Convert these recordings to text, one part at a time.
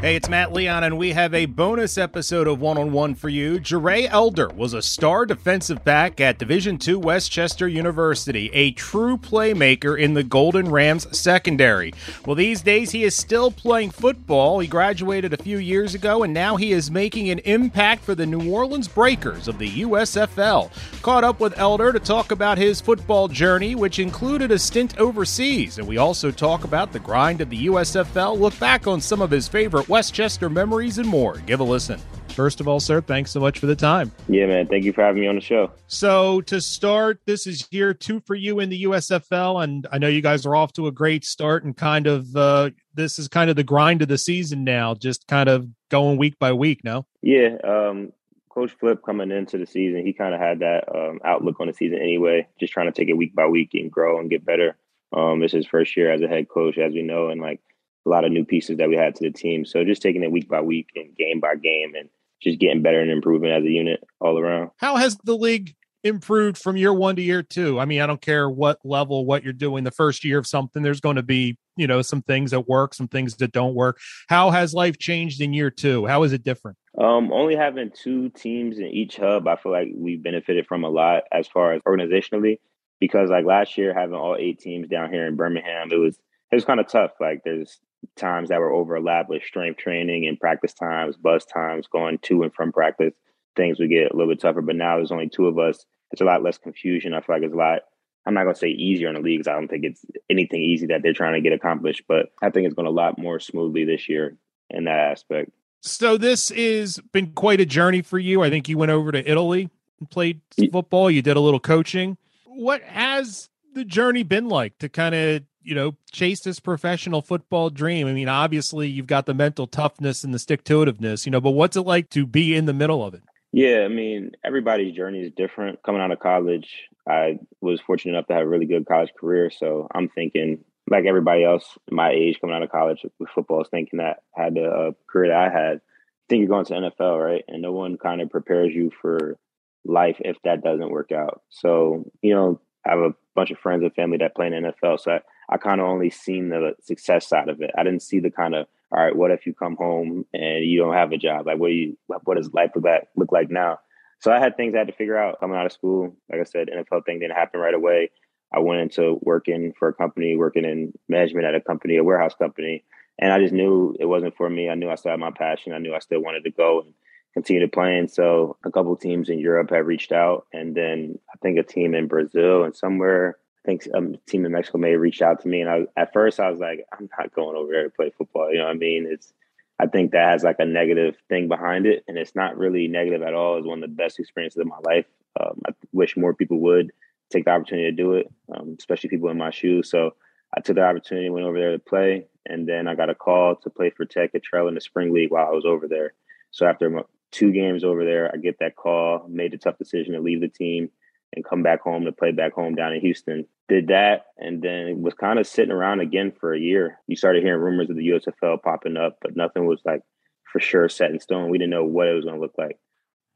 Hey, it's Matt Leon, and we have a bonus episode of One on One for you. Jarey Elder was a star defensive back at Division II West Chester University, a true playmaker in the Golden Rams secondary. Well, these days he is still playing football. He graduated a few years ago, and now he is making an impact for the New Orleans Breakers of the USFL. Caught up with Elder to talk about his football journey, which included a stint overseas, and we also talk about the grind of the USFL, look back on some of his favorite West Chester memories, and more. Give a listen. First of all, sir, thanks so much for the time. Yeah, man. Thank you for having me on the show. So, to start, this is year two for you in the USFL, and I know you guys are off to a great start. And kind of, uh, this is kind of the grind of the season now, just kind of going week by week. No, yeah. Um, Coach Flip coming into the season, he kind of had that um, outlook on the season anyway, just trying to take it week by week and grow and get better. Um, is his first year as a head coach, as we know, and like a lot of new pieces that we had to the team. So just taking it week by week and game by game and just getting better and improving as a unit all around. How has the league improved from year one to year two? I mean, I don't care what level, what you're doing. The first year of something, there's going to be, you know, some things that work, some things that don't work. How has life changed in year two? How is it different? Um, only having two teams in each hub, I feel like we benefited from a lot as far as organizationally. Because like last year, having all eight teams down here in Birmingham, it was it was kind of tough. Like there's times that were overlapped with strength training and practice times, bus times, going to and from practice, things would get a little bit tougher. But now there's only two of us. It's a lot less confusion. I feel like it's a lot. I'm not gonna say easier in the leagues. I don't think it's anything easy that they're trying to get accomplished, but I think it's going a lot more smoothly this year in that aspect. So this has been quite a journey for you. I think you went over to Italy and played football. You did a little coaching. What has the journey been like to kind of you know, chase this professional football dream? I mean, obviously you've got the mental toughness and the stick to itiveness, you know, but what's it like to be in the middle of it? Yeah, I mean, everybody's journey is different. Coming out of college, I was fortunate enough to have a really good college career. So I'm thinking, like everybody else my age coming out of college with football, is thinking that I had a career that I had. I think you're going to NFL, right? And no one kind of prepares you for life if that doesn't work out. So, you know, I have a bunch of friends and family that play in NFL. So I, I kind of only seen the success side of it. I didn't see the kind of all right, what if you come home and you don't have a job? Like, what do you, what does life look like, look like now? So I had things I had to figure out coming out of school. Like I said, NFL thing didn't happen right away. I went into working for a company, working in management at a company, a warehouse company, and I just knew it wasn't for me. I knew I still had my passion. I knew I still wanted to go and continue to play. And so a couple teams in Europe have reached out, and then I think a team in Brazil and somewhere think a team in Mexico may have reached out to me, and I at first I was like, I'm not going over there to play football. You know what I mean? It's I think that has like a negative thing behind it, and it's not really negative at all. It's one of the best experiences of my life. Um, I wish more people would take the opportunity to do it, um, especially people in my shoes. So I took the opportunity, went over there to play, and then I got a call to play for Tech Cottrell in the spring league while I was over there. So after two games over there, I get that call, made the tough decision to leave the team and come back home to play back home down in Houston. Did that and then was kind of sitting around again for a year. You started hearing rumors of the USFL popping up, but nothing was like for sure set in stone. We didn't know what it was going to look like.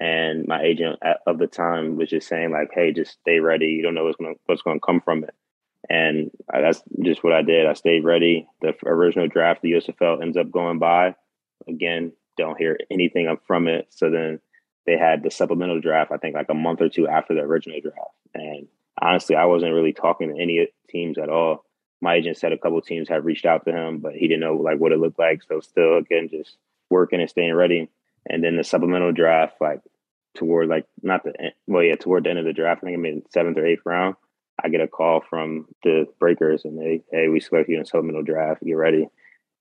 And my agent of the time was just saying like, "Hey, just stay ready. You don't know what's going what's going to come from it." And that's just what I did. I stayed ready. The original draft, the USFL ends up going by. Again, don't hear anything from it. So then they had the supplemental draft, I think like a month or two after the original draft. And honestly, I wasn't really talking to any teams at all. My agent said a couple teams had reached out to him, but he didn't know like what it looked like. So still again, just working and staying ready. And then the supplemental draft, like toward like not the end, well, yeah, toward the end of the draft, I think I'm in seventh or eighth round. I get a call from the breakers and they, hey, we select you in a supplemental draft. Get ready.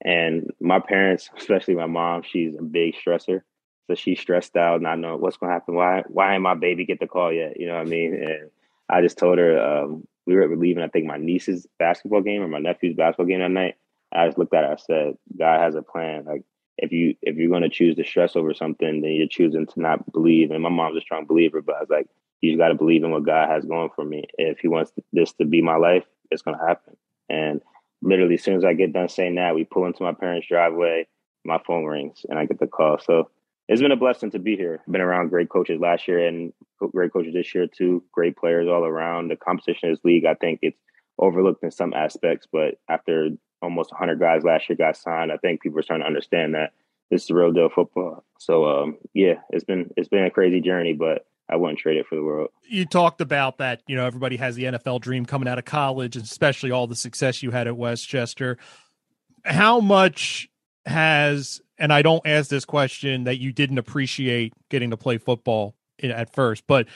And my parents, especially my mom, she's a big stressor. So she's stressed out, not knowing what's going to happen. Why, why ain't my baby get the call yet? You know what I mean? And I just told her um, we were leaving. I think my niece's basketball game or my nephew's basketball game that night. I just looked at her. I said, "God has a plan. Like if you if you're going to choose to stress over something, then you're choosing to not believe." And my mom's a strong believer, but I was like, "You just got to believe in what God has going for me. If He wants this to be my life, it's going to happen." And literally, as soon as I get done saying that, we pull into my parents' driveway. My phone rings, and I get the call. So it's been a blessing to be here. Been around great coaches last year and great coaches this year too. Great players all around. The competition in this league, I think it's overlooked in some aspects, but after almost 100 guys last year got signed, I think people are starting to understand that this is real deal football. So um, yeah, it's been it's been a crazy journey, but I wouldn't trade it for the world. You talked about that, you know, everybody has the NFL dream coming out of college, and especially all the success you had at West Chester. How much has, and I don't ask this question that you didn't appreciate getting to play football at first, but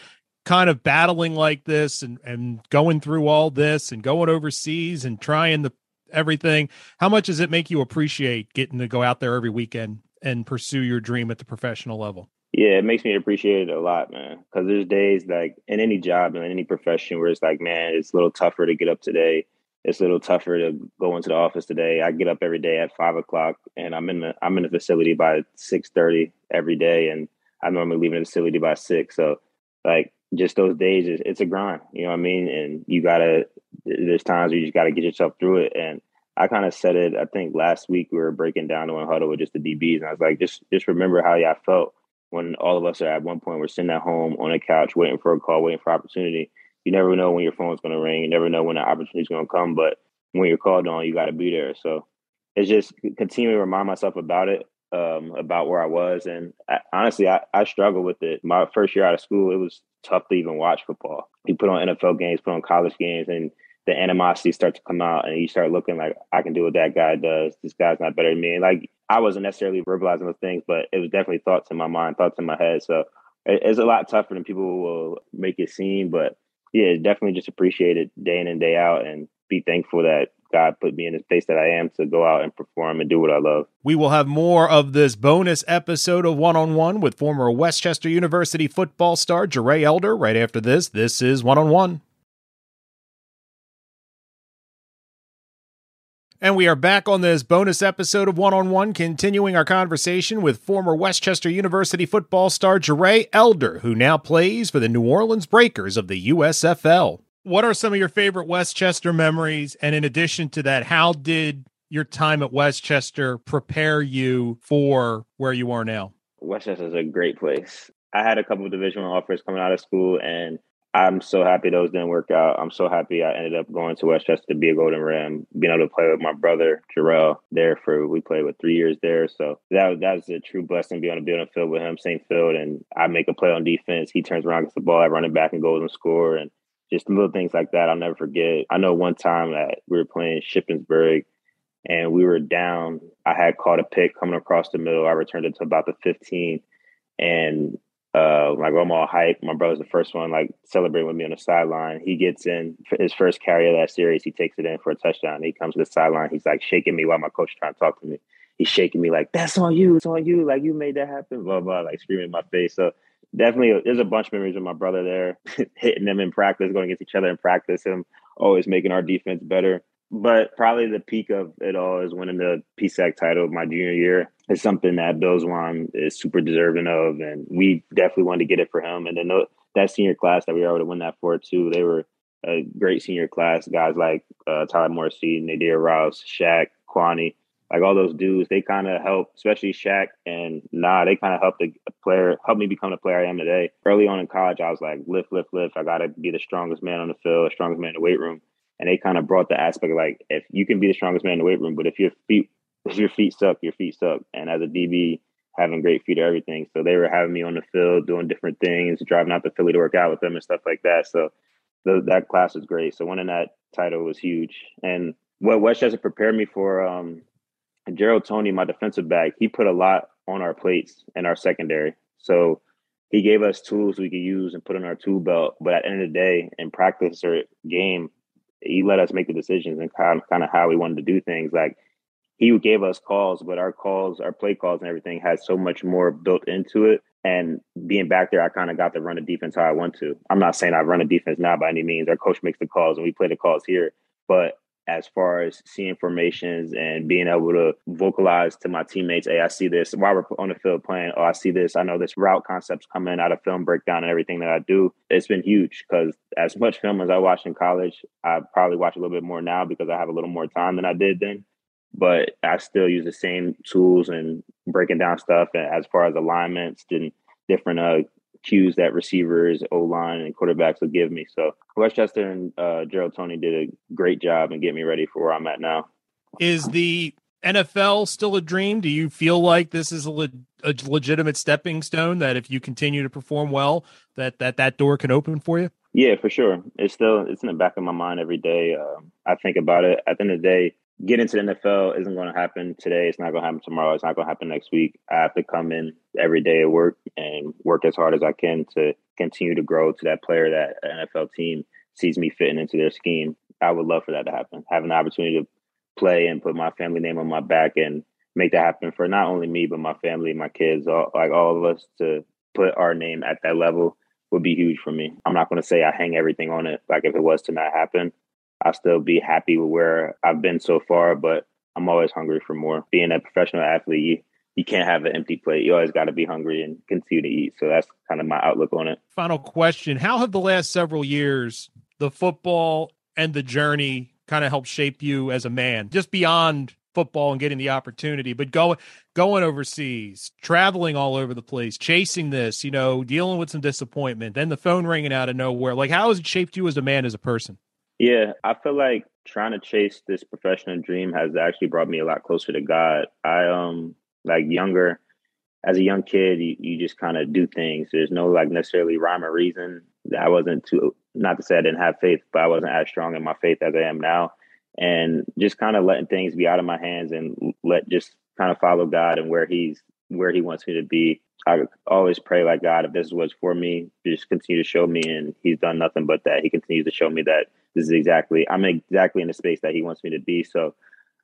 kind of battling like this and, and going through all this and going overseas and trying the everything, how much does it make you appreciate getting to go out there every weekend and pursue your dream at the professional level? Yeah, it makes me appreciate it a lot, man. Because there's days like in any job and in any profession where it's like, man, it's a little tougher to get up today. It's a little tougher to go into the office today. I get up every day at five o'clock, and I'm in the I'm in the facility by six thirty every day, and I normally leave the facility by six. So, like, just those days, it's, a grind. You know what I mean? And you gotta. There's times where you just gotta get yourself through it, and I kind of said it. I think last week we were breaking down one huddle with just the DBs, and I was like, just just remember how y'all felt when all of us are at one point we're sitting at home on a couch waiting for a call, waiting for opportunity. You never know when your phone's going to ring. You never know when the opportunity's going to come. But when you're called on, you got to be there. So it's just continue to remind myself about it, um, about where I was. And I, honestly, I, I struggled with it. My first year out of school, it was tough to even watch football. You put on NFL games, put on college games, and the animosity starts to come out, and you start looking like I can do what that guy does. This guy's not better than me. And like I wasn't necessarily verbalizing those things, but it was definitely thoughts in my mind, thoughts in my head. So it's a lot tougher than people will make it seem. But yeah, definitely just appreciate it day in and day out and be thankful that God put me in the space that I am to go out and perform and do what I love. We will have more of this bonus episode of One on One with former West Chester University football star Jarey Elder right after this. This is One on One. And we are back on this bonus episode of One on One, continuing our conversation with former West Chester University football star Jarey Elder, who now plays for the New Orleans Breakers of the USFL. What are some of your favorite West Chester memories? And in addition to that, how did your time at West Chester prepare you for where you are now? West Chester is a great place. I had a couple of division offers coming out of school, and I'm so happy those didn't work out. I'm so happy I ended up going to West Chester to be a Golden Ram, being able to play with my brother Jarrell there for we played with three years there. So that that was a true blessing being able on a building field with him, same field, and I make a play on defense. He turns around, gets the ball, I run it back and goes and score, and just little things like that. I'll never forget. I know one time that we were playing Shippensburg and we were down. I had caught a pick coming across the middle. I returned it to about the 15 and uh, like I'm all hype. My brother's the first one, like celebrating with me on the sideline. He gets in his first carry of that series. He takes it in for a touchdown. He comes to the sideline. He's like shaking me while my coach trying to talk to me. He's shaking me like, "That's on you. It's on you. Like you made that happen." Blah blah. Like screaming in my face. So definitely, there's a bunch of memories with my brother there, hitting them in practice, going against each other in practice, and always making our defense better. But probably the peak of it all is winning the PSAC title my junior year. It's something that Bill Zwaan is super deserving of, and we definitely wanted to get it for him. And then that senior class that we were able to win that for too, they were a great senior class. Guys like uh, Tyler Morrissey, Nadir Rouse, Shaq, Kwani, like all those dudes, they kind of help, especially Shaq and Nah, they kind of helped the player, help me become the player I am today. Early on in college, I was like, lift, lift, lift. I got to be the strongest man on the field, strongest man in the weight room and they kind of brought the aspect of like if you can be the strongest man in the weight room, but if your feet if your feet suck, your feet suck. And as a DB, having great feet or everything. So they were having me on the field doing different things, driving out to Philly to work out with them and stuff like that. So the, that class was great. So winning that title was huge. And what West Chester prepared me for, um, Gerald Tony, my defensive back, he put a lot on our plates in our secondary. So he gave us tools we could use and put in our tool belt. But at the end of the day, in practice or game, he let us make the decisions and kind of, kind of how we wanted to do things. Like he gave us calls, but our calls, our play calls and everything had so much more built into it. And being back there, I kind of got to run the defense how I want to. I'm not saying I run a defense now by any means. Our coach makes the calls and we play the calls here. But as far as seeing formations and being able to vocalize to my teammates, hey, I see this while we're on the field playing. Oh, I see this. I know this route concepts coming out of film breakdown and everything that I do. It's been huge because as much film as I watched in college, I probably watch a little bit more now because I have a little more time than I did then. but I still use the same tools and breaking down stuff as far as alignments and different uh, cues that receivers, O line, and quarterbacks will give me. So West Chester and uh, Gerald Tony did a great job and get me ready for where I'm at now. Is the NFL still a dream? Do you feel like this is a, le- a legitimate stepping stone that if you continue to perform well, that that that door can open for you? Yeah, for sure. It's still it's in the back of my mind every day. Uh, I think about it. At the end of the day, getting into the NFL isn't going to happen today. It's not going to happen tomorrow. It's not going to happen next week. I have to come in every day at work and work as hard as I can to continue to grow to that player that NFL team sees me fitting into their scheme. I would love for that to happen. Having the opportunity to play and put my family name on my back and make that happen for not only me but my family, my kids, all, like all of us to put our name at that level would be huge for me. I'm not going to say I hang everything on it. Like if it was to not happen, I'll still be happy with where I've been so far, but I'm always hungry for more. Being a professional athlete, you, you can't have an empty plate. You always got to be hungry and continue to eat. So that's kind of my outlook on it. Final question How have the last several years, the football and the journey kind of helped shape you as a man, just beyond football and getting the opportunity, but going going overseas, traveling all over the place, chasing this, you know, dealing with some disappointment, then the phone ringing out of nowhere. Like, how has it shaped you as a man, as a person? Yeah, I feel like trying to chase this professional dream has actually brought me a lot closer to God. I um like younger as a young kid, you, you just kind of do things. There's no like necessarily rhyme or reason. I wasn't too not to say I didn't have faith, but I wasn't as strong in my faith as I am now. And just kind of letting things be out of my hands and let just kind of follow God and where He's where He wants me to be. I always pray like God, if this is what's for me, just continue to show me. And He's done nothing but that. He continues to show me that this is exactly I'm exactly in the space that he wants me to be. So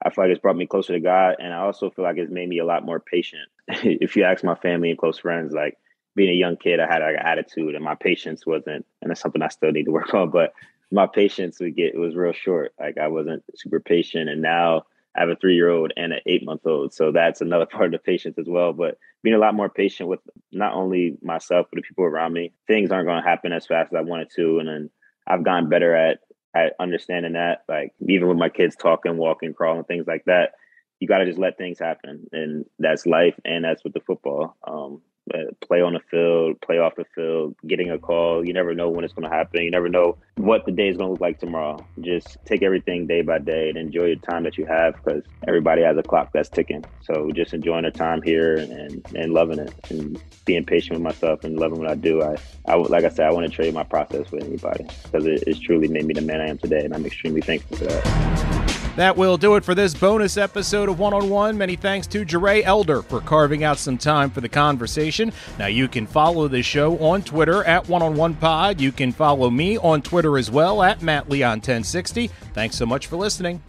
I feel like it's brought me closer to God, and I also feel like it's made me a lot more patient. if you ask my family and close friends, like being a young kid, I had like an attitude, and my patience wasn't, and it's something I still need to work on. But my patience would get it was real short. Like I wasn't super patient, and now I have a three year old and an eight month old, so that's another part of the patience as well. But being a lot more patient with not only myself but the people around me. Things aren't going to happen as fast as I wanted to, and then I've gotten better at at understanding that, like even with my kids talking, walking, crawling, things like that, you got to just let things happen, and that's life, and that's with the football. Um, Uh, play on the field, play off the field, getting a call. You never know when it's going to happen. You never know what the day is going to look like tomorrow. Just take everything day by day and enjoy the time that you have because everybody has a clock that's ticking. So just enjoying the time here and, and loving it and being patient with myself and loving what I do. I, I like I said, I want to trade my process with anybody because it, it's truly made me the man I am today, and I'm extremely thankful for that. That will do it for this bonus episode of One on One. Many thanks to Jarey Elder for carving out some time for the conversation. Now, you can follow the show on Twitter at One on One Pod. You can follow me on Twitter as well at Matt Leon 1060. Thanks so much for listening.